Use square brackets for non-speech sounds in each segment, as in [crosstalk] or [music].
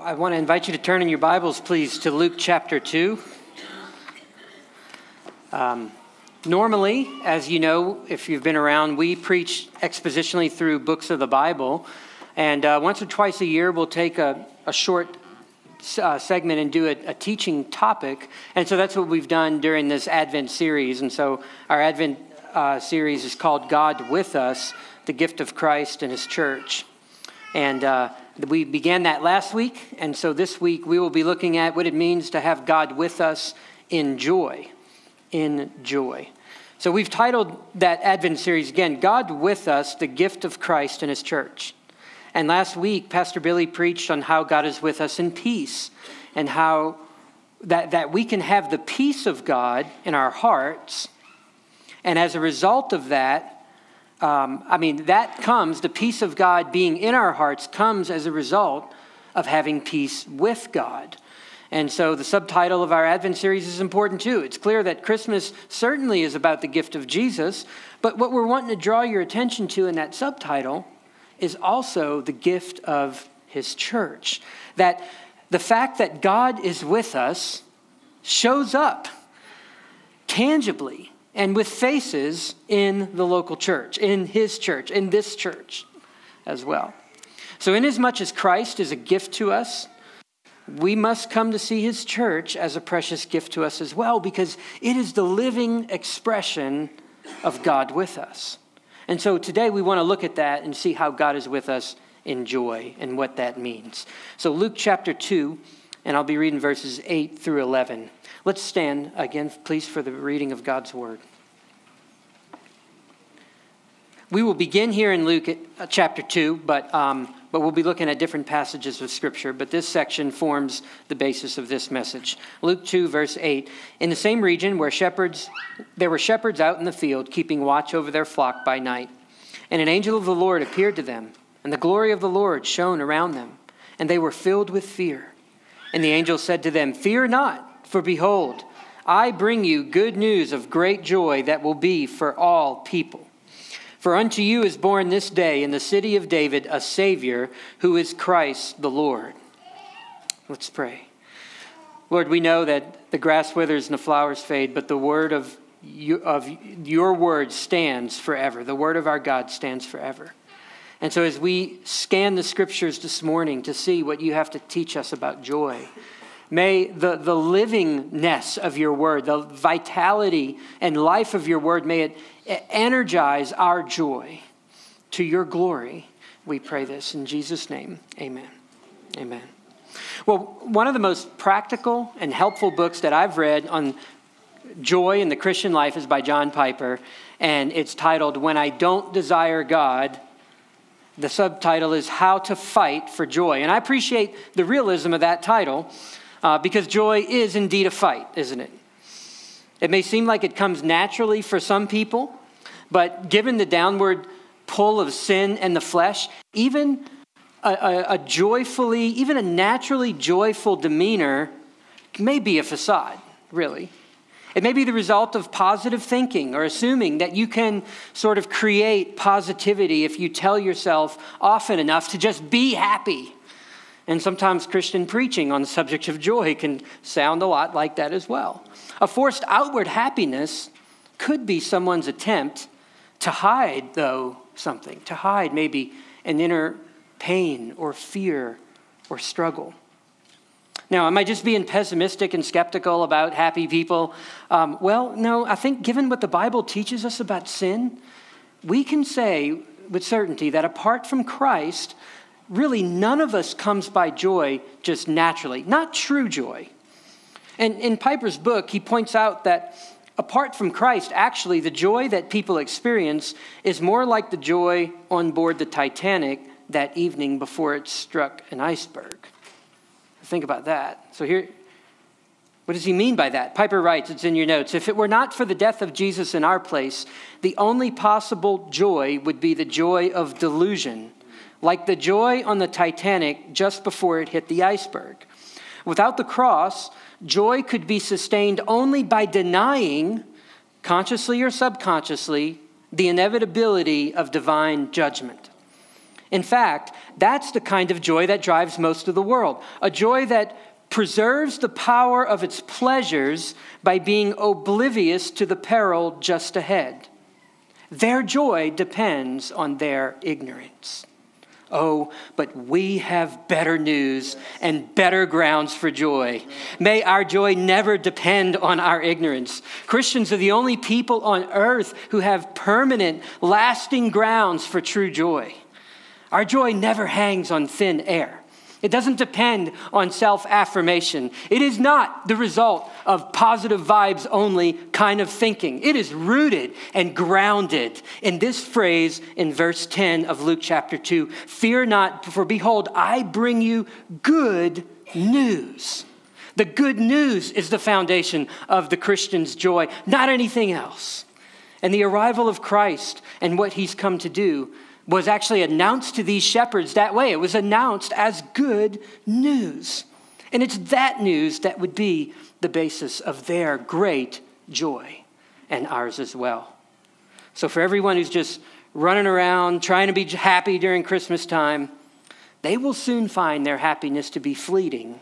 I want to invite you to turn in your Bibles, please, to Luke chapter 2. Um, normally, as you know, if you've been around, we preach expositionally through books of the Bible. And uh, once or twice a year, we'll take a, a short uh, segment and do a, a, teaching topic. And so that's what we've done during this Advent series. And so our Advent uh, series is called God with Us The Gift of Christ and His Church. And uh, we began that last week, and so this week we will be looking at what it means to have God with us in joy. In joy. So we've titled that Advent series again, God with Us, the Gift of Christ and His Church. And last week, Pastor Billy preached on how God is with us in peace and how that, that we can have the peace of God in our hearts. And as a result of that, um, I mean, that comes, the peace of God being in our hearts comes as a result of having peace with God. And so the subtitle of our Advent series is important too. It's clear that Christmas certainly is about the gift of Jesus, but what we're wanting to draw your attention to in that subtitle is also the gift of his church. That the fact that God is with us shows up tangibly and with faces in the local church, in his church, in this church as well. So, inasmuch as Christ is a gift to us, we must come to see his church as a precious gift to us as well, because it is the living expression of God with us. And so today we want to look at that and see how God is with us in joy and what that means. So, Luke chapter 2, and I'll be reading verses 8 through 11. Let's stand again, please, for the reading of God's word. We will begin here in Luke uh, chapter 2, but, um, but we'll be looking at different passages of Scripture. But this section forms the basis of this message. Luke 2, verse 8. In the same region where shepherds, there were shepherds out in the field, keeping watch over their flock by night. And an angel of the Lord appeared to them, and the glory of the Lord shone around them, and they were filled with fear. And the angel said to them, Fear not, for behold, I bring you good news of great joy that will be for all people. For unto you is born this day in the city of David a Savior who is Christ the Lord. Let's pray. Lord, we know that the grass withers and the flowers fade, but the word of, you, of your word stands forever. The word of our God stands forever. And so, as we scan the scriptures this morning to see what you have to teach us about joy, may the, the livingness of your word, the vitality and life of your word, may it energize our joy to your glory. We pray this in Jesus' name. Amen. Amen. Well, one of the most practical and helpful books that I've read on joy in the Christian life is by John Piper, and it's titled When I Don't Desire God the subtitle is How to Fight for Joy. And I appreciate the realism of that title uh, because joy is indeed a fight, isn't it? It may seem like it comes naturally for some people, but given the downward pull of sin and the flesh, even a, a, a joyfully, even a naturally joyful demeanor may be a facade, really. It may be the result of positive thinking or assuming that you can sort of create positivity if you tell yourself often enough to just be happy. And sometimes Christian preaching on the subject of joy can sound a lot like that as well. A forced outward happiness could be someone's attempt to hide, though, something, to hide maybe an inner pain or fear or struggle. Now, am I just being pessimistic and skeptical about happy people? Um, well, no, I think given what the Bible teaches us about sin, we can say with certainty that apart from Christ, really none of us comes by joy just naturally, not true joy. And in Piper's book, he points out that apart from Christ, actually, the joy that people experience is more like the joy on board the Titanic that evening before it struck an iceberg. Think about that. So here, what does he mean by that? Piper writes, it's in your notes. If it were not for the death of Jesus in our place, the only possible joy would be the joy of delusion, like the joy on the Titanic just before it hit the iceberg. Without the cross, joy could be sustained only by denying, consciously or subconsciously, the inevitability of divine judgment. In fact, that's the kind of joy that drives most of the world a joy that preserves the power of its pleasures by being oblivious to the peril just ahead. Their joy depends on their ignorance. Oh, but we have better news and better grounds for joy. May our joy never depend on our ignorance. Christians are the only people on earth who have permanent, lasting grounds for true joy. Our joy never hangs on thin air. It doesn't depend on self affirmation. It is not the result of positive vibes only kind of thinking. It is rooted and grounded in this phrase in verse 10 of Luke chapter 2 Fear not, for behold, I bring you good news. The good news is the foundation of the Christian's joy, not anything else. And the arrival of Christ and what he's come to do was actually announced to these shepherds that way. It was announced as good news. And it's that news that would be the basis of their great joy and ours as well. So, for everyone who's just running around trying to be happy during Christmas time, they will soon find their happiness to be fleeting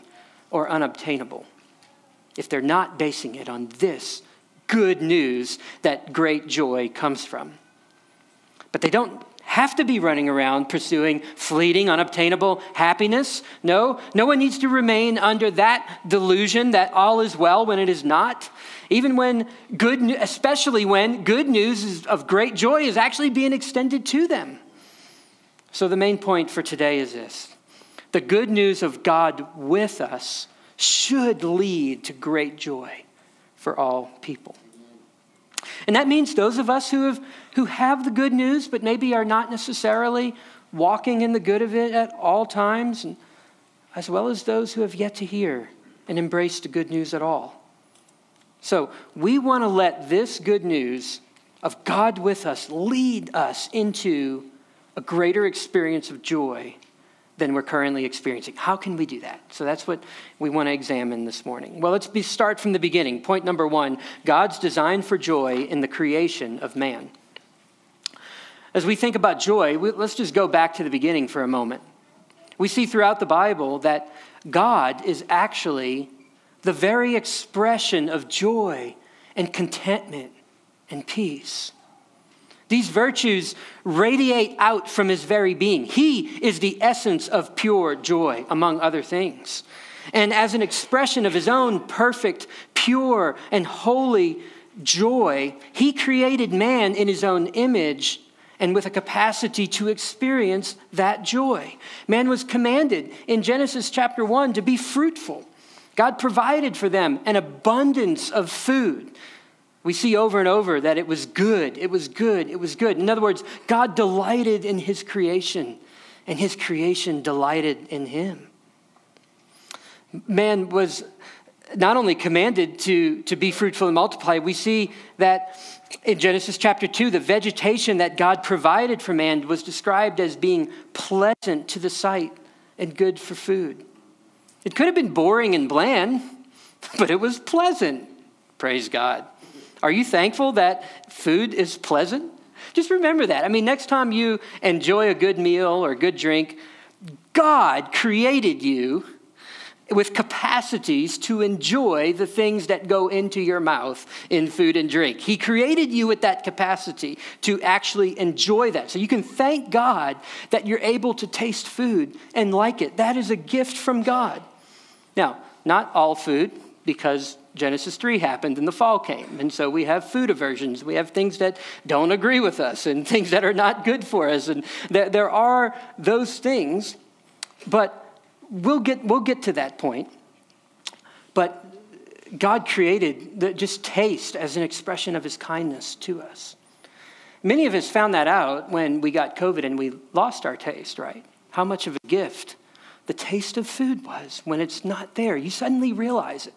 or unobtainable if they're not basing it on this good news that great joy comes from. But they don't have to be running around pursuing fleeting, unobtainable happiness. No, no one needs to remain under that delusion that all is well when it is not. Even when good, especially when good news of great joy is actually being extended to them. So, the main point for today is this the good news of God with us should lead to great joy for all people. And that means those of us who have, who have the good news, but maybe are not necessarily walking in the good of it at all times, and, as well as those who have yet to hear and embrace the good news at all. So we want to let this good news of God with us lead us into a greater experience of joy than we're currently experiencing. How can we do that? So that's what we want to examine this morning. Well, let's be, start from the beginning. Point number one God's design for joy in the creation of man. As we think about joy, we, let's just go back to the beginning for a moment. We see throughout the Bible that God is actually the very expression of joy and contentment and peace. These virtues radiate out from his very being. He is the essence of pure joy, among other things. And as an expression of his own perfect, pure, and holy joy, he created man in his own image and with a capacity to experience that joy. Man was commanded in Genesis chapter 1 to be fruitful. God provided for them an abundance of food. We see over and over that it was good, it was good, it was good. In other words, God delighted in his creation, and his creation delighted in him. Man was not only commanded to, to be fruitful and multiply, we see that in Genesis chapter 2, the vegetation that God provided for man was described as being pleasant to the sight and good for food. It could have been boring and bland, [laughs] but it was pleasant. Praise God. Are you thankful that food is pleasant? Just remember that. I mean, next time you enjoy a good meal or a good drink, God created you with capacities to enjoy the things that go into your mouth in food and drink. He created you with that capacity to actually enjoy that. So you can thank God that you're able to taste food and like it. That is a gift from God. Now, not all food, because Genesis 3 happened and the fall came. And so we have food aversions. We have things that don't agree with us and [laughs] things that are not good for us. And there, there are those things, but we'll get, we'll get to that point. But God created the, just taste as an expression of his kindness to us. Many of us found that out when we got COVID and we lost our taste, right? How much of a gift the taste of food was when it's not there. You suddenly realize it.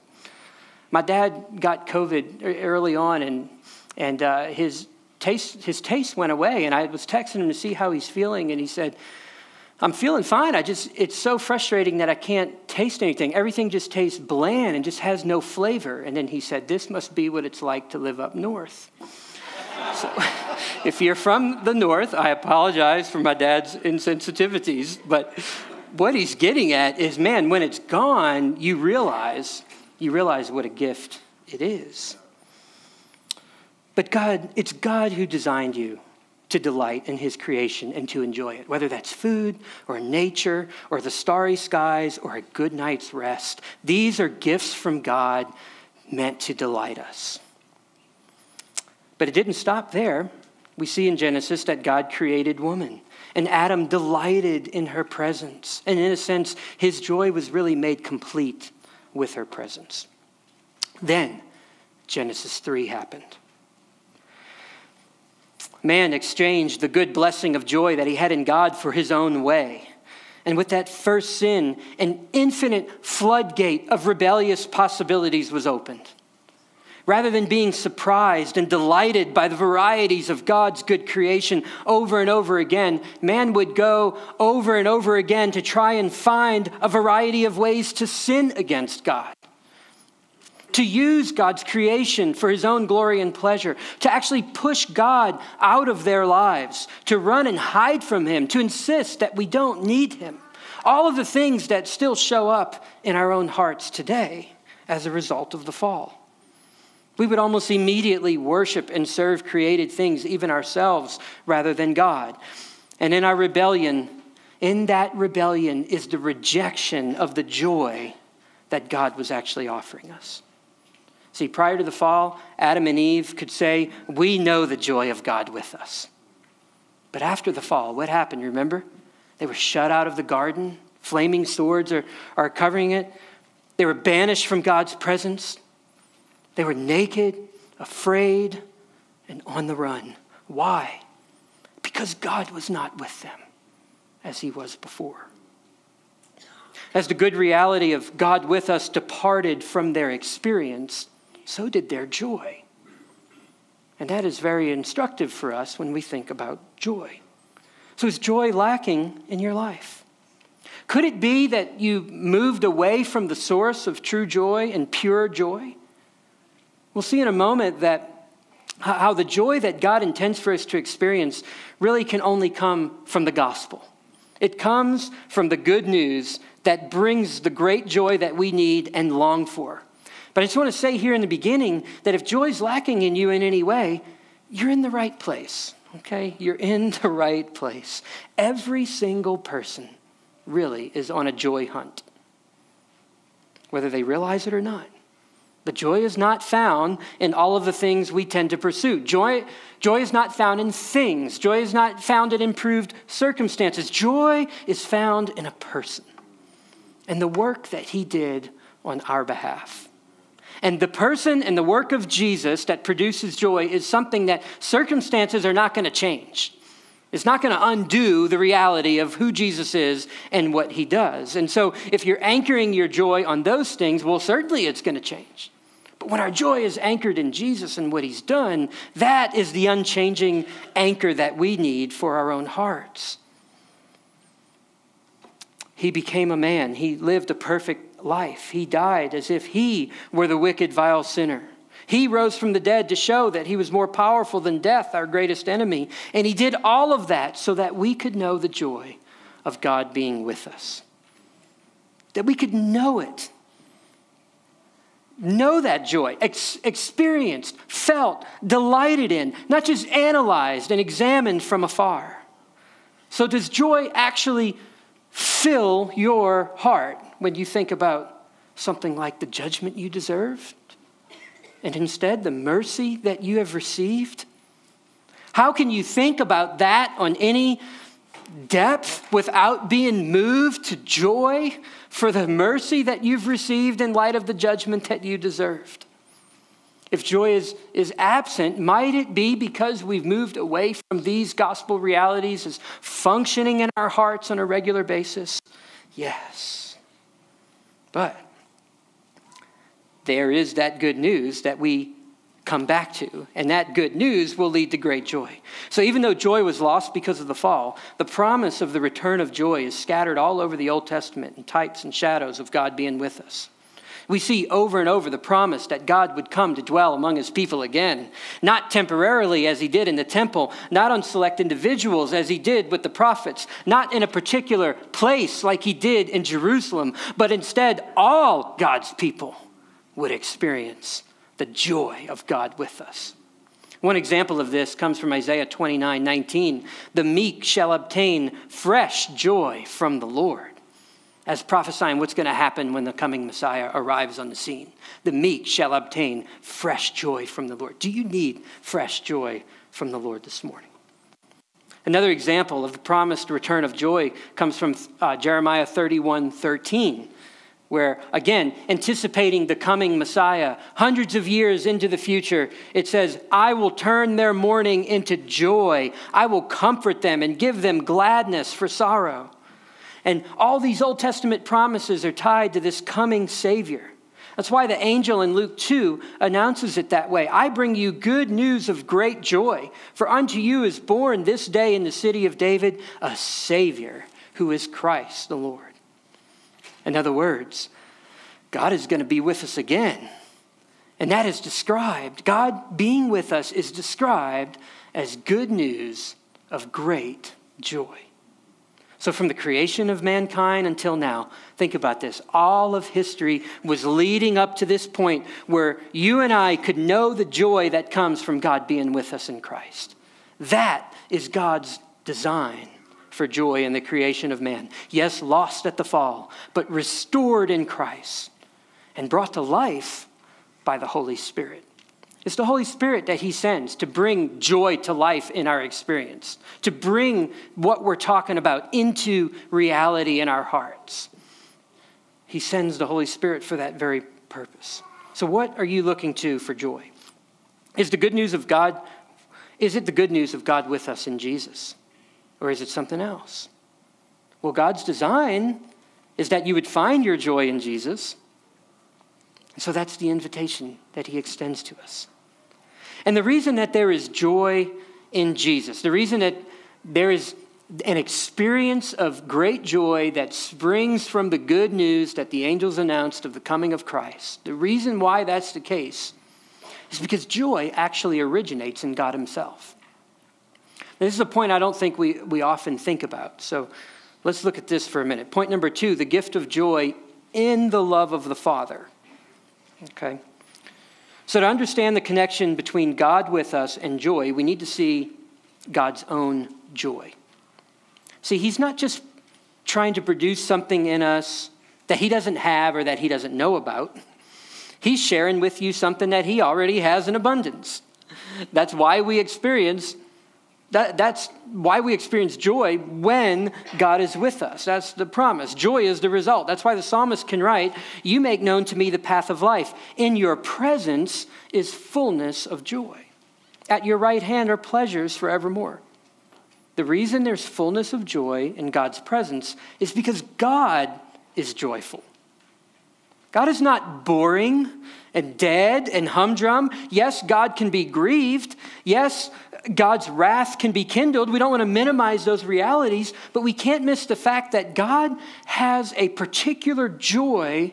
My dad got COVID early on, and, and uh, his, taste, his taste went away. And I was texting him to see how he's feeling, and he said, I'm feeling fine. I just, it's so frustrating that I can't taste anything. Everything just tastes bland and just has no flavor. And then he said, This must be what it's like to live up north. [laughs] so, [laughs] if you're from the north, I apologize for my dad's insensitivities, but what he's getting at is man, when it's gone, you realize, you realize what a gift it is. But God, it's God who designed you to delight in his creation and to enjoy it, whether that's food or nature or the starry skies or a good night's rest. These are gifts from God meant to delight us. But it didn't stop there. We see in Genesis that God created woman, and Adam delighted in her presence. And in a sense, his joy was really made complete with her presence. Then, Genesis 3 happened. Man exchanged the good blessing of joy that he had in God for his own way. And with that first sin, an infinite floodgate of rebellious possibilities was opened. Rather than being surprised and delighted by the varieties of God's good creation over and over again, man would go over and over again to try and find a variety of ways to sin against God to use God's creation for his own glory and pleasure, to actually push God out of their lives, to run and hide from him, to insist that we don't need him. All of the things that still show up in our own hearts today as a result of the fall. We would almost immediately worship and serve created things, even ourselves, rather than God. And in our rebellion, in that rebellion is the rejection of the joy that God was actually offering us. See, prior to the fall, Adam and Eve could say, We know the joy of God with us. But after the fall, what happened? Remember? They were shut out of the garden. Flaming swords are, are covering it. They were banished from God's presence. They were naked, afraid, and on the run. Why? Because God was not with them as he was before. As the good reality of God with us departed from their experience, so did their joy. And that is very instructive for us when we think about joy. So, is joy lacking in your life? Could it be that you moved away from the source of true joy and pure joy? We'll see in a moment that how the joy that God intends for us to experience really can only come from the gospel. It comes from the good news that brings the great joy that we need and long for. But I just want to say here in the beginning that if joy is lacking in you in any way, you're in the right place, okay? You're in [laughs] the right place. Every single person really is on a joy hunt, whether they realize it or not. But joy is not found in all of the things we tend to pursue. Joy, joy is not found in things. Joy is not found in improved circumstances. Joy is found in a person and the work that he did on our behalf. And the person and the work of Jesus that produces joy is something that circumstances are not going to change. It's not going to undo the reality of who Jesus is and what he does. And so, if you're anchoring your joy on those things, well, certainly it's going to change. But when our joy is anchored in Jesus and what he's done, that is the unchanging anchor that we need for our own hearts. He became a man, he lived a perfect life. He died as if he were the wicked, vile sinner. He rose from the dead to show that he was more powerful than death, our greatest enemy. And he did all of that so that we could know the joy of God being with us. That we could know it. Know that joy, ex- experienced, felt, delighted in, not just analyzed and examined from afar. So, does joy actually fill your heart when you think about something like the judgment you deserved and instead the mercy that you have received? How can you think about that on any depth without being moved to joy for the mercy that you've received in light of the judgment that you deserved? If joy is, is absent, might it be because we've moved away from these gospel realities as functioning in our hearts on a regular basis? Yes. But there is that good news that we come back to, and that good news will lead to great joy. So, even though joy was lost because of the fall, the promise of the return of joy is scattered all over the Old Testament in types and shadows of God being with us. We see over and over the promise that God would come to dwell among his people again, not temporarily as he did in the temple, not on select individuals as he did with the prophets, not in a particular place like he did in Jerusalem, but instead all God's people would experience the joy of God with us. One example of this comes from Isaiah 29 19. The meek shall obtain fresh joy from the Lord as prophesying what's going to happen when the coming Messiah arrives on the scene. The meek shall obtain fresh joy from the Lord. Do you need fresh joy from the Lord this morning? Another example of the promised return of joy comes from uh, Jeremiah 31 13, where, again, anticipating the coming Messiah, hundreds of years into the future, it says, I will turn their mourning into joy. I will comfort them and give them gladness for sorrow. And all these Old Testament promises are tied to this coming Savior. That's why the angel in Luke 2 announces it that way. I bring you good news of great joy, for unto you is born this day in the city of David a Savior who is Christ the Lord. In other words, God is going to be with us again. And that is described, God being with us is described as good news of great joy. So, from the creation of mankind until now, think about this. All of history was leading up to this point where you and I could know the joy that comes from God being with us in Christ. That is God's design for joy in the creation of man. Yes, lost at the fall, but restored in Christ and brought to life by the Holy Spirit. It's the Holy Spirit that He sends to bring joy to life in our experience, to bring what we're talking about into reality in our hearts. He sends the Holy Spirit for that very purpose. So, what are you looking to for joy? Is the good news of God, is it the good news of God with us in Jesus? Or is it something else? Well, God's design is that you would find your joy in Jesus. And so that's the invitation that he extends to us. And the reason that there is joy in Jesus, the reason that there is an experience of great joy that springs from the good news that the angels announced of the coming of Christ, the reason why that's the case is because joy actually originates in God Himself. This is a point I don't think we, we often think about. So let's look at this for a minute. Point number two the gift of joy in the love of the Father. Okay? So, to understand the connection between God with us and joy, we need to see God's own joy. See, He's not just trying to produce something in us that He doesn't have or that He doesn't know about. He's sharing with you something that He already has in abundance. That's why we experience that, that's why we experience joy when God is with us. That's the promise. Joy is the result. That's why the psalmist can write, You make known to me the path of life. In your presence is fullness of joy. At your right hand are pleasures forevermore. The reason there's fullness of joy in God's presence is because God is joyful. God is not boring and dead and humdrum. Yes, God can be grieved. Yes, God's wrath can be kindled. We don't want to minimize those realities, but we can't miss the fact that God has a particular joy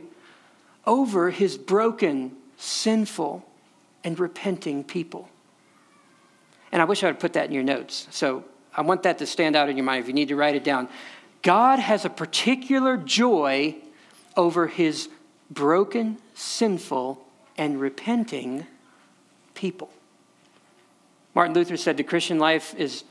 over his broken, sinful, and repenting people. And I wish I would put that in your notes. So I want that to stand out in your mind if you need to write it down. God has a particular joy over his broken, sinful, and repenting people. Martin Luther said the Christian life is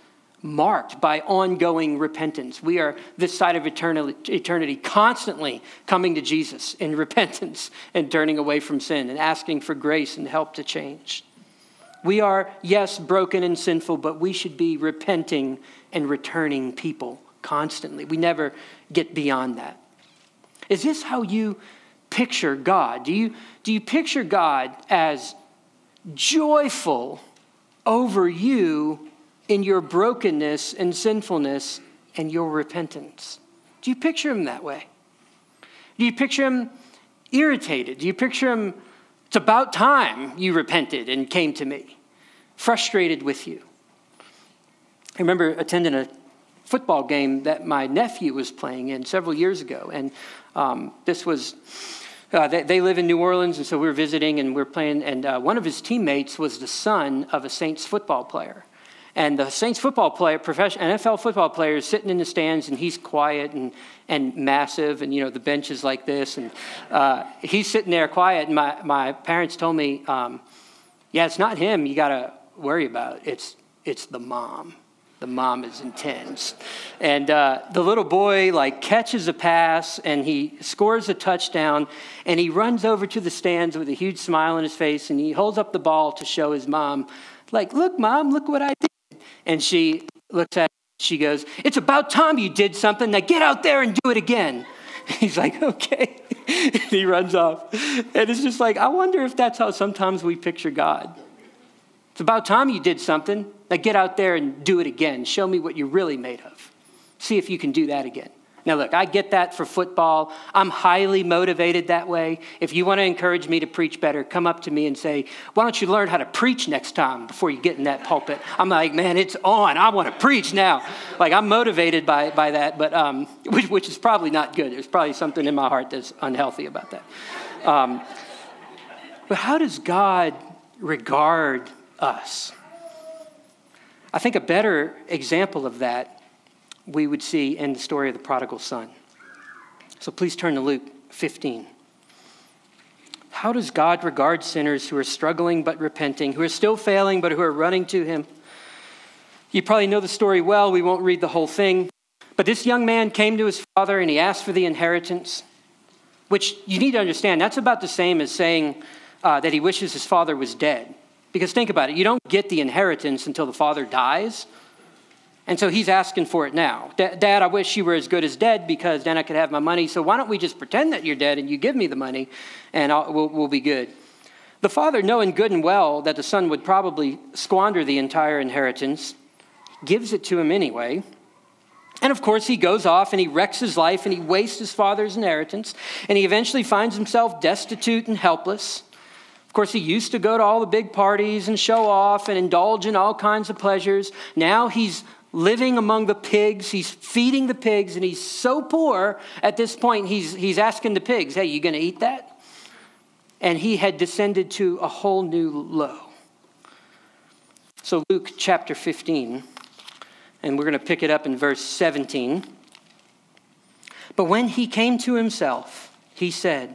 marked by ongoing repentance. We are this side of eternity constantly coming to Jesus in [laughs] repentance and turning away from sin and asking for grace and help to change. We are, yes, broken and sinful, but we should be repenting and returning people constantly. We never get beyond that. Is this how you picture God? Do you, do you picture God as joyful? Over you in your brokenness and sinfulness and your repentance. Do you picture him that way? Do you picture him irritated? Do you picture him, it's about time you repented and came to me, frustrated with you? I remember attending a football game that my nephew was playing in several years ago, and um, this was uh, they, they, live in New Orleans, and so we were visiting and we are playing. And uh, one of his teammates was the son of a Saints football player. And the Saints football player, professional NFL football player, is sitting in the stands, and he's quiet and, and massive, and you know the bench is like this, and uh, he's sitting there quiet. And my, my parents told me, um, "Yeah, it's not him. You got to worry about. It's it's the mom." The mom is intense. And uh, the little boy like catches a pass and he scores a touchdown and he runs over to the stands with a huge smile on his face and he holds up the ball to show his mom, like, look, mom, look what I did. And she looks at him, she goes, It's about time you did something. Now get out there and do it again. [laughs] He's like, okay. [laughs] he runs off. And it's just like, I wonder if that's how sometimes we picture God. It's about time you did something. Now get out there and do it again. Show me what you're really made of. See if you can do that again. Now, look, I get that for football. I'm highly motivated that way. If you want to encourage me to preach better, come up to me and say, Why don't you learn how to preach next time before you get in that pulpit? I'm like, Man, it's on. I want to preach now. Like, I'm motivated by, by that, but um, [laughs] which, which, is probably not good. There's probably something in my heart that's unhealthy about that. Um, but how does God regard us? I think a better example of that we would see in the story of the prodigal son. So please turn to Luke 15. How does God regard sinners who are struggling but repenting, who are still failing but who are running to Him? You probably know the story well. We won't read the whole thing. But this young man came to his father and he asked for the inheritance, which you need to understand, that's about the same as saying uh, that he wishes his father was dead. Because think about it, you don't get the inheritance until the father dies. And so he's asking for it now. Dad, I wish you were as good as dead because then I could have my money. So why don't we just pretend that you're dead and you give me the money and we'll, we'll be good? The father, knowing good and well that the son would probably squander the entire inheritance, gives it to him anyway. And of course, he goes off and he wrecks his life and he wastes his father's inheritance. And he eventually finds himself destitute and helpless. Of course, he used to go to all the big parties and show off and indulge in all kinds of pleasures. Now he's living among the pigs. He's feeding the pigs, and he's so poor at this point, he's, he's asking the pigs, Hey, you going to eat that? And he had descended to a whole new low. So, Luke chapter 15, and we're going to pick it up in verse 17. But when he came to himself, he said,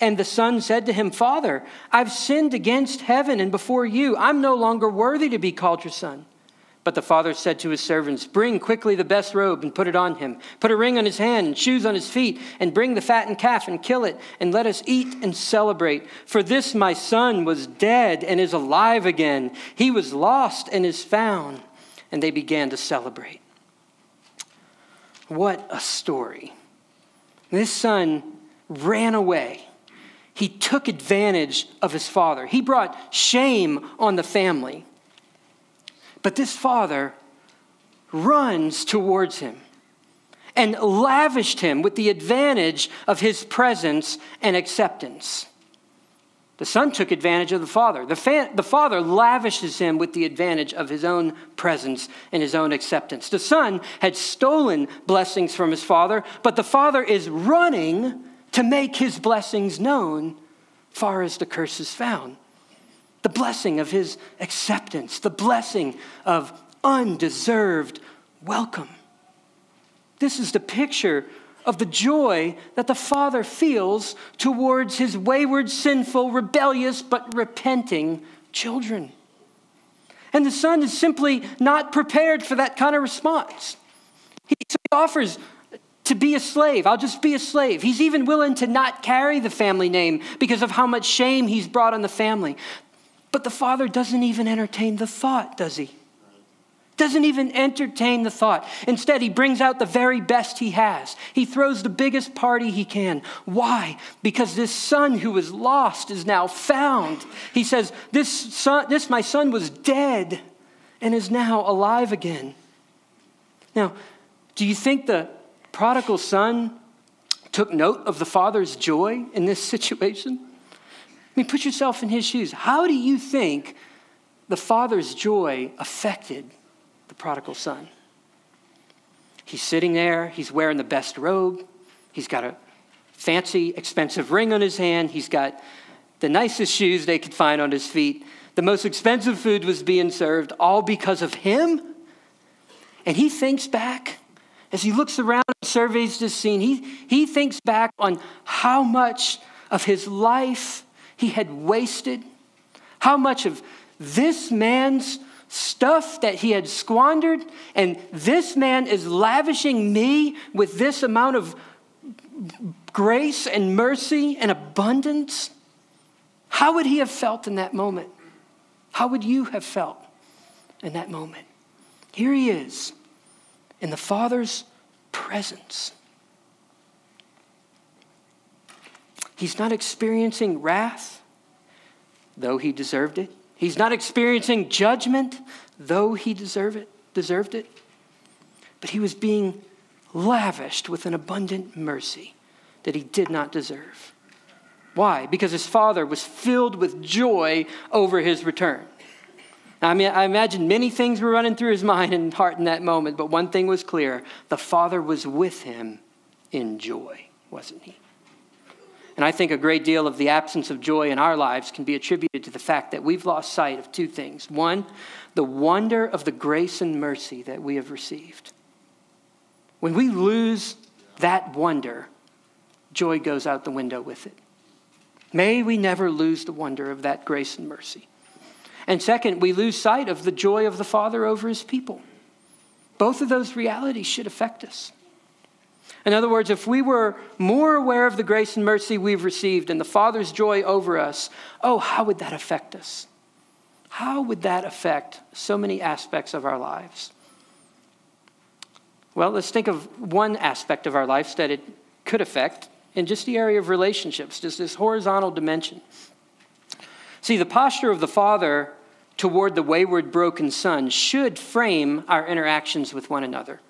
and the son said to him, Father, I've sinned against heaven and before you. I'm no longer worthy to be called your son. But the father said to his servants, Bring quickly the best robe and put it on him. Put a ring on his hand and shoes on his feet, and bring the fattened calf and kill it, and let us eat and celebrate. For this my son was dead and is alive again. He was lost and is found. And they began to celebrate. What a story. This son ran away he took advantage of his father. He brought shame on the family. But this father runs towards him and lavished him with the advantage of his presence and acceptance. The son took advantage of the father. The, fa- the father lavishes him with the advantage of his own presence and his own acceptance. The son had stolen blessings from his father, but the father is running to make his blessings known far as the curse is found. The blessing of his acceptance, the blessing of undeserved welcome. This is the picture of the joy that the Father feels towards his wayward, sinful, rebellious, but repenting children. And the Son is simply not prepared for that kind of response. He offers to be a slave. I'll just be a slave. He's even willing to not carry the family name because of how much shame he's brought on the family. But the father doesn't even entertain the thought, does he? Doesn't even entertain the thought. Instead, he brings out the very best he has. He throws the biggest party he can. Why? Because this son who was lost is now found. He says, This, son, this my son was dead and is now alive again. Now, do you think the prodigal son took note of the father's joy in this situation? I mean, put yourself in his shoes. How do you think the father's joy affected the prodigal son. He's sitting there, he's wearing the best robe, he's got a fancy, expensive ring on his hand, he's got the nicest shoes they could find on his feet. The most expensive food was being served, all because of him. And he thinks back as he looks around and surveys this scene, he, he thinks back on how much of his life he had wasted, how much of this man's stuff that he had squandered, and this man is lavishing me with this amount of grace and mercy and abundance. How would he have felt in that moment? How would you have felt in that moment? Here he is in the Father's presence. He's not experiencing wrath, though he deserved it. He's not experiencing judgment, though he deserve it, deserved it. But he was being lavished with an abundant mercy that he did not deserve. Why? Because his father was filled with joy over his return. I mean, I imagine many things were running through his [laughs] mind and heart in that moment, but one thing was clear the father was with him in joy, wasn't he? And I think a great deal of the absence of joy in our lives can be attributed to the fact that we've lost sight of two things. One, the wonder of the grace and mercy that we have received. When we lose that wonder, joy goes out the window with it. May we never lose the wonder of that grace and mercy. And second, we lose sight of the joy of the Father over his people. Both of those realities should affect us. In other words, if we were more aware of the grace and mercy we've received and the Father's joy over us, oh, how would that affect us? How would that affect so many aspects of our lives? Well, let's think of one aspect of our lives that it could affect in just the area of relationships, just this horizontal dimension. See, the posture of the Father toward the wayward, broken Son should frame our interactions with one another.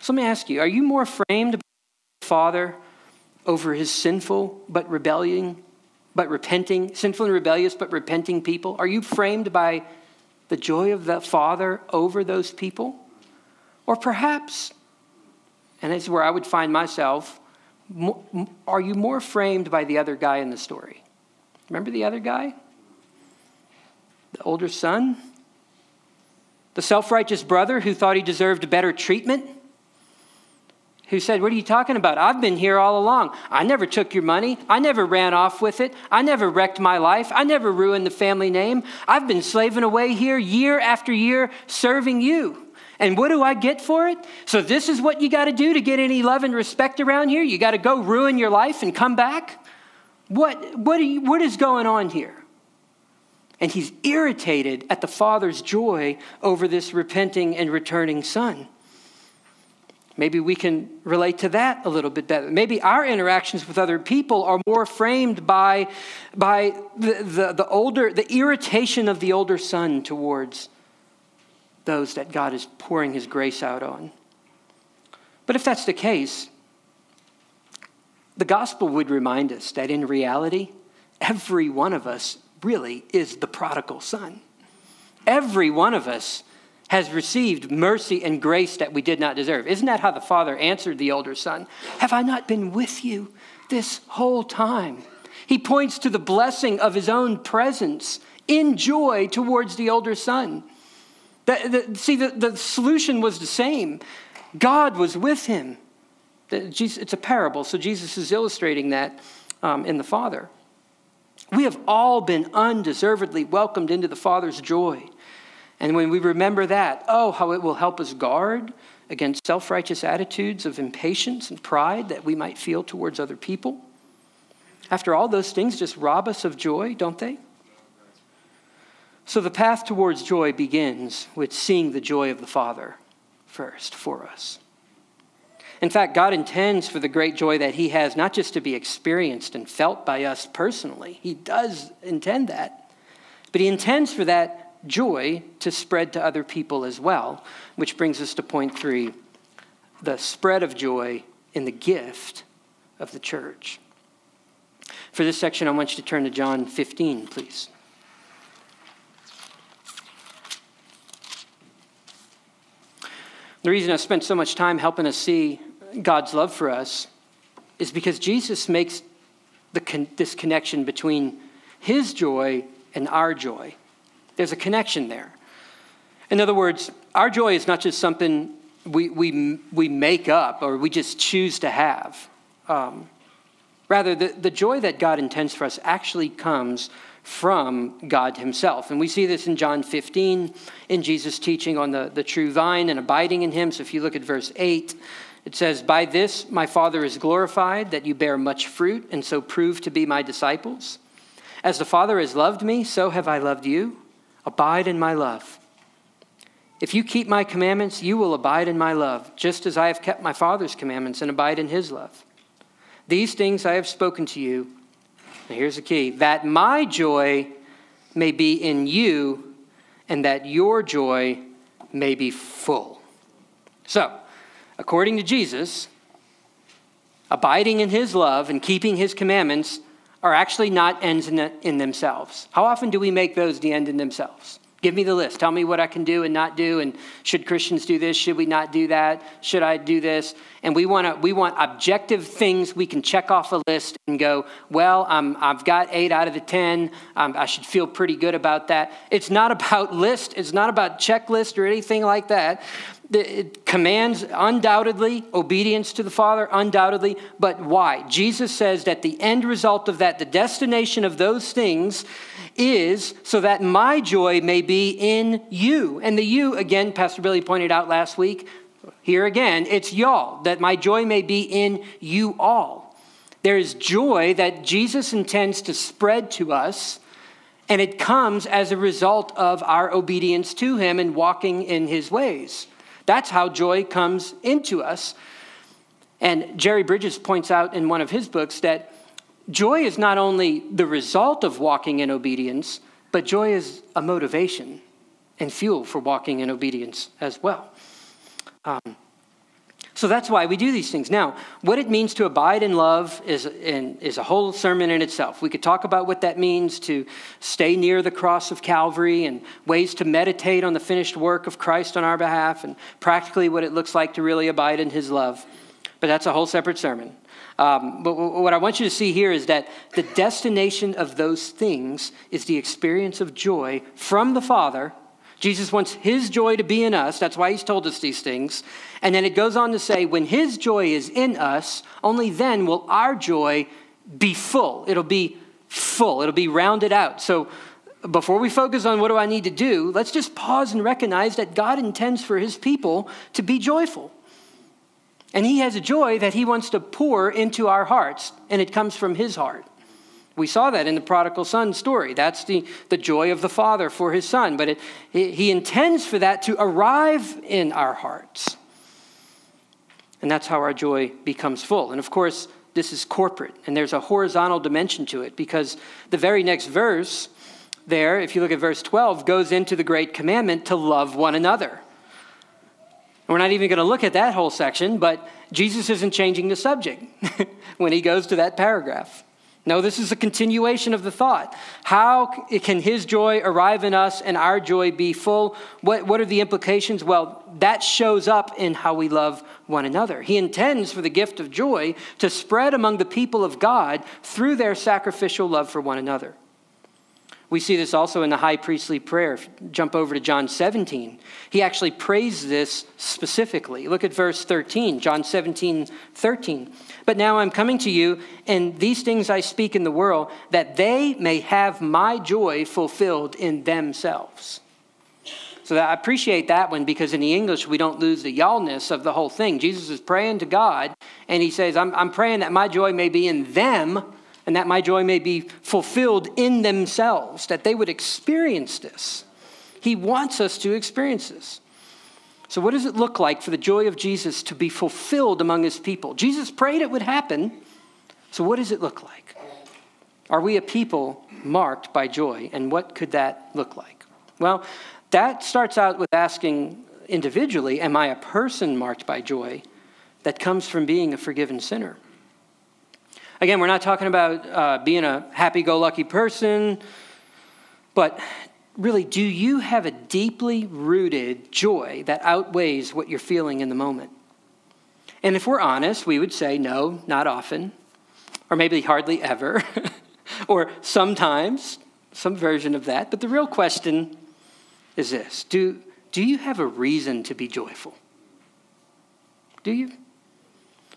So let me ask you are you more framed by the Father over his sinful but rebelling, but repenting, sinful and rebellious but repenting people? Are you framed by the joy of the Father over those people? Or perhaps, and this is where I would find myself, are you more framed by the other guy in the story? Remember the other guy? Older son? The self righteous brother who thought he deserved better treatment? who said, What are you talking about? I've been here all along. I never took your money. I never ran off with it. I never wrecked my life. I never ruined the family name. I've been slaving away here year after year serving you. And what do I get for it? So, this is what you got to do to get any love and respect around here? You got to go ruin your life and come back? What, what, you, what is going on here? And he's irritated at the father's joy over this repenting and returning son. Maybe we can relate to that a little bit better. Maybe our interactions with other people are more framed by, by the, the, the, older, the irritation of the older son towards those that God is pouring his grace out on. But if that's the case, the gospel would remind us that in reality, every one of us really is the prodigal son. Every one of us has received mercy and grace that we did not deserve. Isn't that how the father answered the older son? Have I not been with you this whole time? He points to the blessing of his own presence in joy towards the older son. The, the, see, the, the solution was the same God was with him. It's a parable, so Jesus is illustrating that um, in the Father. We have all been undeservedly welcomed into the Father's joy. And when we remember that, oh, how it will help us guard against self righteous attitudes of impatience and pride that we might feel towards other people. After all, those things just rob us of joy, don't they? So the path towards joy begins with seeing the joy of the Father first for us. In fact, God intends for the great joy that He has not just to be experienced and felt by us personally, He does intend that, but He intends for that joy to spread to other people as well, which brings us to point three the spread of joy in the gift of the church. For this section, I want you to turn to John 15, please. The reason I spent so much time helping us see God's love for us is because Jesus makes con- this connection between his joy and our joy. There's a connection there. In other words, our joy is not just something we, we, we make up or we just choose to have. Um, rather, the, the joy that God intends for us actually comes from God Himself. And we see this in John 15, in Jesus' teaching on the, the true vine and abiding in Him. So if you look at verse 8, it says, By this my Father is glorified, that you bear much fruit, and so prove to be my disciples. As the Father has loved me, so have I loved you. Abide in my love. If you keep my commandments, you will abide in my love, just as I have kept my Father's commandments and abide in his love. These things I have spoken to you. And here's the key that my joy may be in you, and that your joy may be full. So, according to Jesus, abiding in his love and keeping his commandments are actually not ends in, the, in themselves. How often do we make those the end in themselves? Give me the list. Tell me what I can do and not do. And should Christians do this? Should we not do that? Should I do this? And we want to we want objective things we can check off a list and go, well, I've got eight out of the ten. Um, I should feel pretty good about that. It's not about list. It's not about checklist or anything like that. Commands undoubtedly obedience to the Father, undoubtedly. But why? Jesus says that the end result of that, the destination of those things, is so that my joy may be in you. And the you, again, Pastor Billy pointed out last week, here again, it's y'all, that my joy may be in you all. There is joy that Jesus intends to spread to us, and it comes as a result of our obedience to him and walking in his ways. That's how joy comes into us. And Jerry Bridges points out in one of his books that joy is not only the result of walking in obedience, but joy is a motivation and fuel for walking in obedience as well. Um, so that's why we do these things. Now, what it means to abide in love is, in, is a whole sermon in itself. We could talk about what that means to stay near the cross of Calvary and ways to meditate on the finished work of Christ on our behalf and practically what it looks like to really abide in his love. But that's a whole separate sermon. Um, but what I want you to see here is that the destination of those things is the experience of joy from the Father Jesus wants his joy to be in us. That's why he's told us these things. And then it goes on to say, when his joy is in us, only then will our joy be full. It'll be full, it'll be rounded out. So before we focus on what do I need to do, let's just pause and recognize that God intends for his people to be joyful. And he has a joy that he wants to pour into our hearts, and it comes from his heart. We saw that in the prodigal son story. That's the, the joy of the father for his son. But it, he intends for that to arrive in our hearts. And that's how our joy becomes full. And of course, this is corporate, and there's a horizontal dimension to it because the very next verse there, if you look at verse 12, goes into the great commandment to love one another. We're not even going to look at that whole section, but Jesus isn't changing the subject [laughs] when he goes to that paragraph. No, this is a continuation of the thought. How can his joy arrive in us and our joy be full? What, what are the implications? Well, that shows up in how we love one another. He intends for the gift of joy to spread among the people of God through their sacrificial love for one another. We see this also in the high priestly prayer. Jump over to John 17. He actually prays this specifically. Look at verse 13, John 17, 13. But now I'm coming to you, and these things I speak in the world, that they may have my joy fulfilled in themselves. So I appreciate that one because in the English, we don't lose the y'allness of the whole thing. Jesus is praying to God, and he says, I'm, I'm praying that my joy may be in them and that my joy may be fulfilled in themselves, that they would experience this. He wants us to experience this. So, what does it look like for the joy of Jesus to be fulfilled among his people? Jesus prayed it would happen. So, what does it look like? Are we a people marked by joy? And what could that look like? Well, that starts out with asking individually Am I a person marked by joy that comes from being a forgiven sinner? Again, we're not talking about uh, being a happy go lucky person, but really, do you have a deeply rooted joy that outweighs what you're feeling in the moment? And if we're honest, we would say no, not often, or maybe hardly ever, [laughs] or sometimes, some version of that. But the real question is this do, do you have a reason to be joyful? Do you?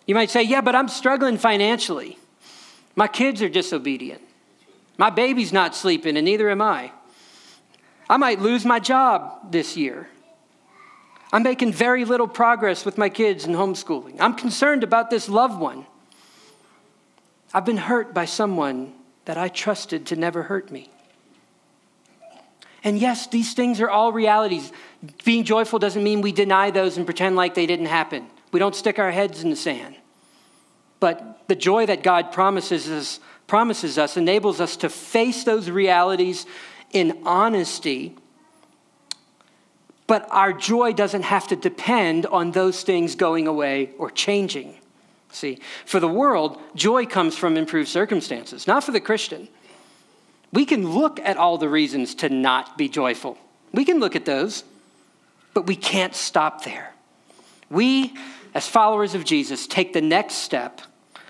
You might say, yeah, but I'm struggling financially. My kids are disobedient. My baby's not sleeping, and neither am I. I might lose my job this year. I'm making very little progress with my kids in homeschooling. I'm concerned about this loved one. I've been hurt by someone that I trusted to never hurt me. And yes, these things are all realities. Being joyful doesn't mean we deny those and pretend like they didn't happen. We don't stick our heads in the sand. But the joy that God promises us, promises us enables us to face those realities in honesty. But our joy doesn't have to depend on those things going away or changing. See, for the world, joy comes from improved circumstances, not for the Christian. We can look at all the reasons to not be joyful. We can look at those, but we can't stop there. We, as followers of Jesus, take the next step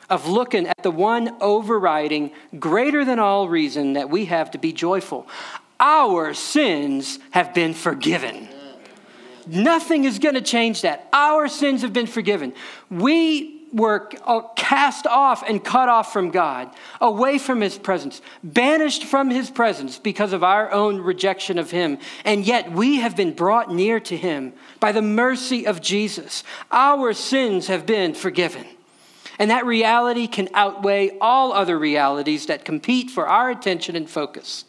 of looking at the one overriding, greater than all reason that we have to be joyful. Our sins have been forgiven. Nothing is going to change that. Our sins have been forgiven. We were uh, cast off and cut off from God, away from His presence, banished from His presence because of our own rejection of Him. And yet we have been brought near to Him by the mercy of Jesus. Our sins have been forgiven. And that reality can outweigh all other realities that compete for our attention and focus.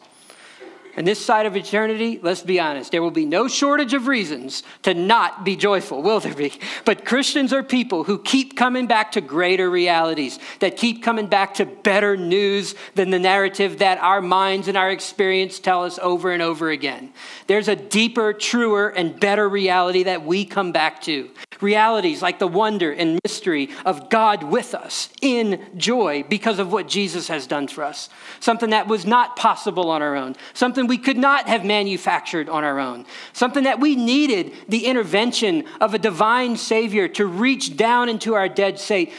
And this side of eternity, let's be honest, there will be no shortage of reasons to not be joyful, will there be? But Christians are people who keep coming back to greater realities, that keep coming back to better news than the narrative that our minds and our experience tell us over and over again. There's a deeper, truer, and better reality that we come back to realities like the wonder and mystery of God with us in joy because of what Jesus has done for us. Something that was not possible on our own, something we could not have manufactured on our own, something that we needed the intervention of a divine Savior to reach down into our dead state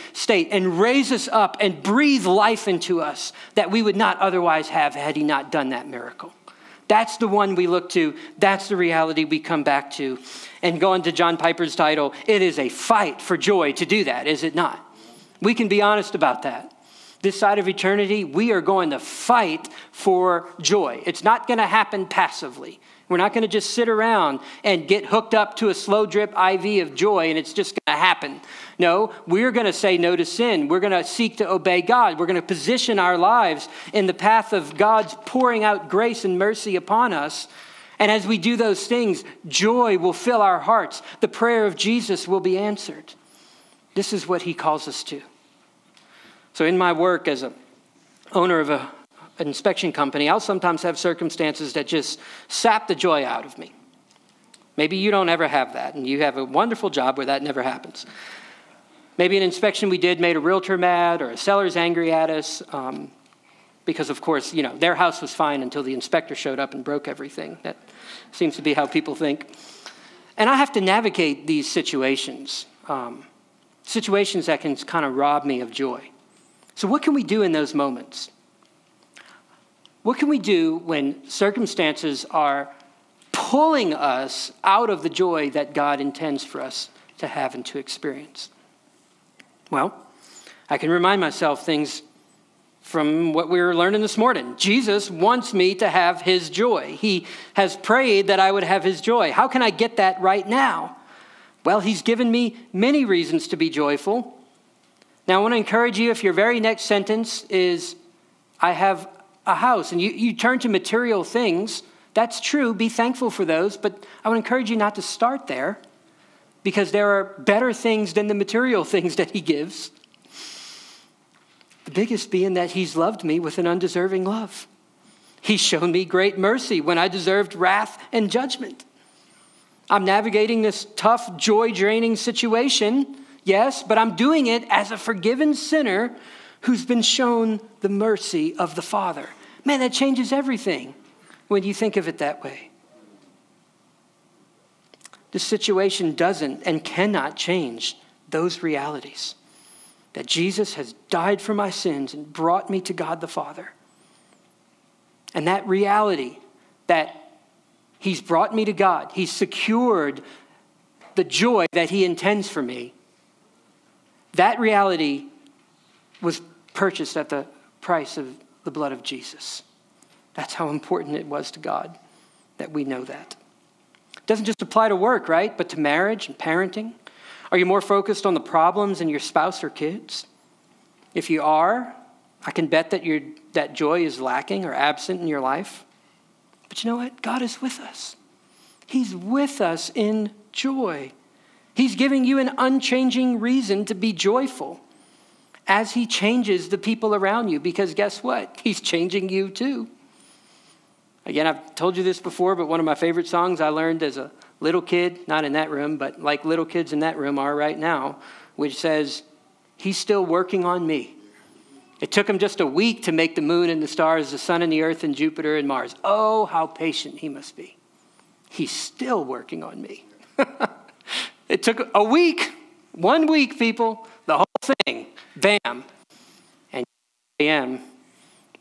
and raise us up and breathe life into us that we would not otherwise have had He not done that miracle. That's the one we look to. That's the reality we come back to. And going to John Piper's title, it is a fight for joy to do that, is it not? We can be honest about that. This side of eternity, we are going to fight for joy. It's not going to happen passively. We're not going to just sit around and get hooked up to a slow drip IV of joy and it's just going to happen. No, we're going to say no to sin. We're going to seek to obey God. We're going to position our lives in the path of God's pouring out grace and mercy upon us. And as we do those things, joy will fill our hearts. The prayer of Jesus will be answered. This is what he calls us to. So, in my work as a owner of a an inspection company, I'll sometimes have circumstances that just sap the joy out of me. Maybe you don't ever have that, and you have a wonderful job where that never happens. Maybe an inspection we did made a realtor mad, or a seller's angry at us, um, because of course, you know, their house was fine until the inspector showed up and broke everything. That seems to be how people think. And I have to navigate these situations, um, situations that can kind of rob me of joy. So, what can we do in those moments? What can we do when circumstances are pulling us out of the joy that God intends for us to have and to experience? Well, I can remind myself things from what we were learning this morning. Jesus wants me to have his joy. He has prayed that I would have his joy. How can I get that right now? Well, he's given me many reasons to be joyful. Now, I want to encourage you if your very next sentence is I have a house. And you, you turn to material things. That's true. Be thankful for those. But I would encourage you not to start there because there are better things than the material [laughs] things that He gives. The biggest being that He's loved me with an undeserving love. He's shown me great mercy when I deserved wrath and judgment. I'm navigating this tough, joy draining situation, yes, but I'm doing it as a forgiven sinner who's been shown the mercy of the Father. Man, that changes everything when you think of it that way. The situation doesn't and cannot change those realities that Jesus has died for my sins and brought me to God the Father. And that reality that He's brought me to God, He's secured the joy that He intends for me. That reality was purchased at the price of the blood of Jesus. That's how important it was to God that we know that. It doesn't just apply to work, right? But to marriage and parenting. Are you more focused on the problems in your spouse or kids? If you are, I can bet that, that joy is lacking or absent in your life. But you know what? God is with us. He's with us in joy. He's giving you an unchanging reason to be joyful as He changes the people around you, because guess what? [laughs] He's changing you too. Again, I've told you this before, but one of my favorite songs I learned as a little kid, not in that room, but like little kids in that room are right now, which says, He's still working on me. It took him just a week to make the moon and the stars, the sun and the earth and Jupiter and Mars. Oh, how patient he must be. He's still working on me. [laughs] it took a week, one week, people, the whole thing, bam. And I am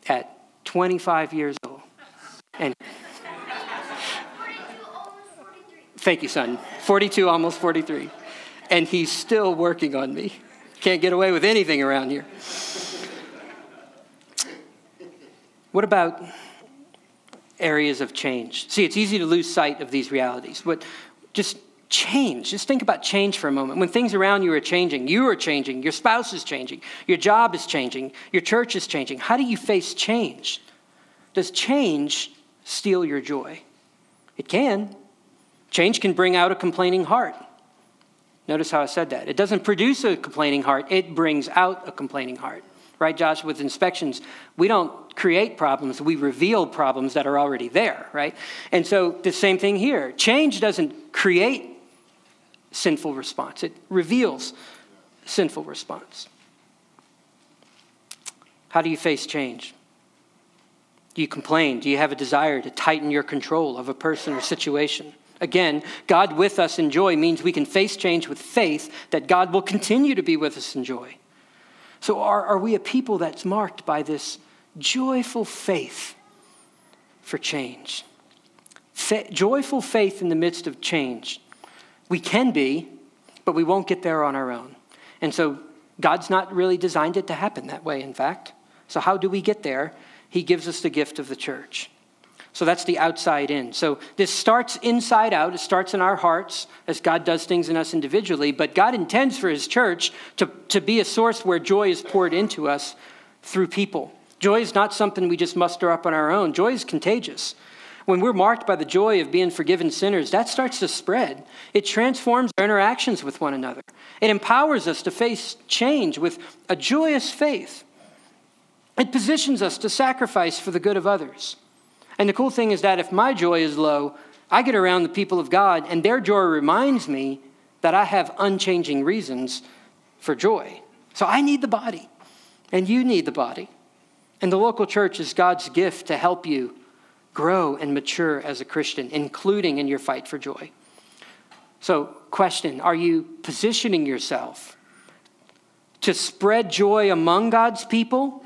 at 25 years old. And thank you, son. 42, almost 43. And he's still working on me. Can't get away with anything around here. What about areas of change? See, it's easy to lose sight of these realities, but just change. Just think about change for a moment. When things around you are changing, you are changing, your spouse is changing, your job is changing, your church is changing. How do you face change? Does change steal your joy? It can. Change can bring out a complaining heart. Notice how I said that. It doesn't produce a complaining heart, it brings out a complaining heart. Right, Josh? With inspections, we don't create problems, we reveal problems that are already there, right? And so the same thing here. Change doesn't create sinful response, it reveals sinful response. How do you face change? Do you complain? Do you have a desire to tighten your control of a person or situation? Again, God with us in joy means we can face change with faith that God will continue to be with us in joy. So, are, are we a people that's marked by this joyful faith for change? Fa- joyful faith in the midst of change. We can be, but we won't get there on our own. And so God's not really designed it to happen that way, in fact. So, how do we get there? He gives us the gift of the church. So that's the outside in. So this starts inside out. It starts in our hearts as God does things in us individually, but God intends for His church to, to be a source where joy is poured into us through people. Joy is not something we just muster up on our own, joy is contagious. When we're marked by the joy of being forgiven sinners, that starts to spread. It transforms our interactions with one another. It empowers us to face change with a joyous faith. It positions us to sacrifice for the good of others. And the cool thing is that if my joy is low, I get around the people of God, and their joy reminds me that I have unchanging reasons for joy. So I need the body, and you need the body. And the local church is God's gift to help you grow and mature as a Christian, including in your fight for joy. So, question Are you positioning yourself to spread joy among God's people?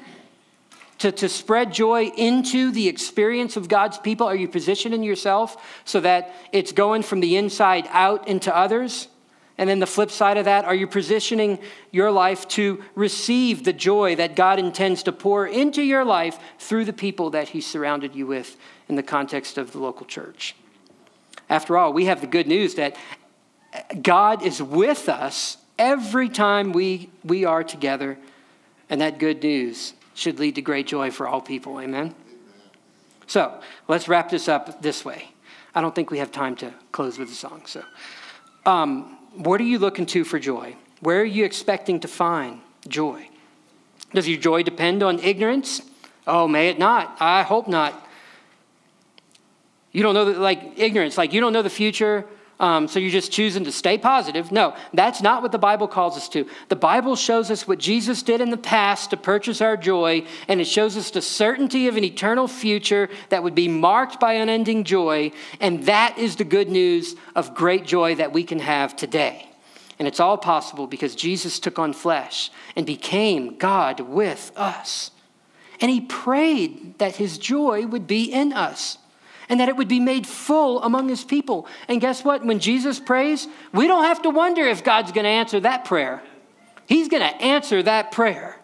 To, to spread joy into the experience of God's people? Are you positioning yourself so that it's going from the inside out into others? And then the flip side of that, are you positioning your life to receive the joy that God intends to pour into your life through the people that He surrounded you with in the context of the local church. After all, we have the good news that God is with us every time we, we are together, and that good news should lead to great joy for all people. Amen? So let's wrap this up this way. I don't think we have time to close with a song. So, um, what are you looking to for joy? Where are you expecting to find joy? Does your joy depend on ignorance? Oh, may it not. I hope not. You don't know, the, like ignorance, like you don't know the future, um, so you're just choosing to stay positive. No, that's not what the Bible calls us to. The Bible shows us what Jesus did in the past to purchase our joy, and it shows us the certainty of an eternal future that would be marked by unending joy, and that is the good news of great joy that we can have today. And it's all possible because Jesus took on flesh and became God with us. And he prayed that his joy would be in us and that it would be made full among his people. And guess what? When Jesus prays, we don't have to wonder if God's going to answer that prayer. He's going to answer that prayer.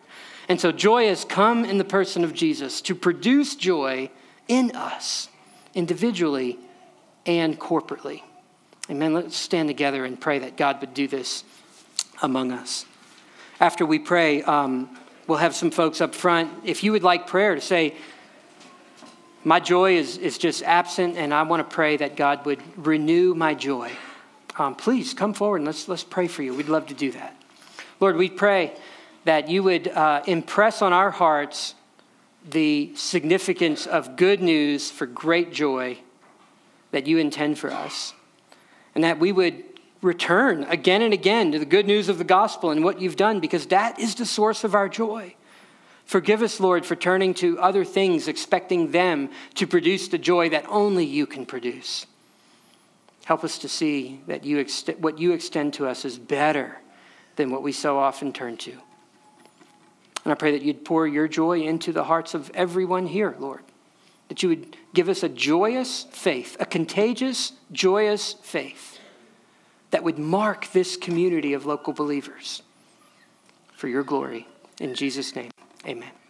And so joy has come in the person of Jesus to produce joy in us, individually and corporately. Amen. Let's stand together and pray that God would do this among us. After we pray, um, we'll have some folks up front. If you would like prayer to say, my joy is, is just absent, and I want to pray that God would renew my joy. Um, please come forward and let's, let's pray for you. We'd love to do that. Lord, we pray that you would uh, impress on our hearts the significance of good news for great joy that you intend for us, and that we would return again and again to the good news of the gospel and what you've done, because that is the source of our joy. Forgive us, Lord, for turning to other things, expecting them to produce the joy that only you can produce. Help us to see that you what you extend to us is better than what we so often turn to. And I pray that you'd pour your joy into the hearts of everyone here, Lord. That you would give us a joyous faith, a contagious, joyous faith that would mark this community of local believers for your glory. In Jesus' name. Amen.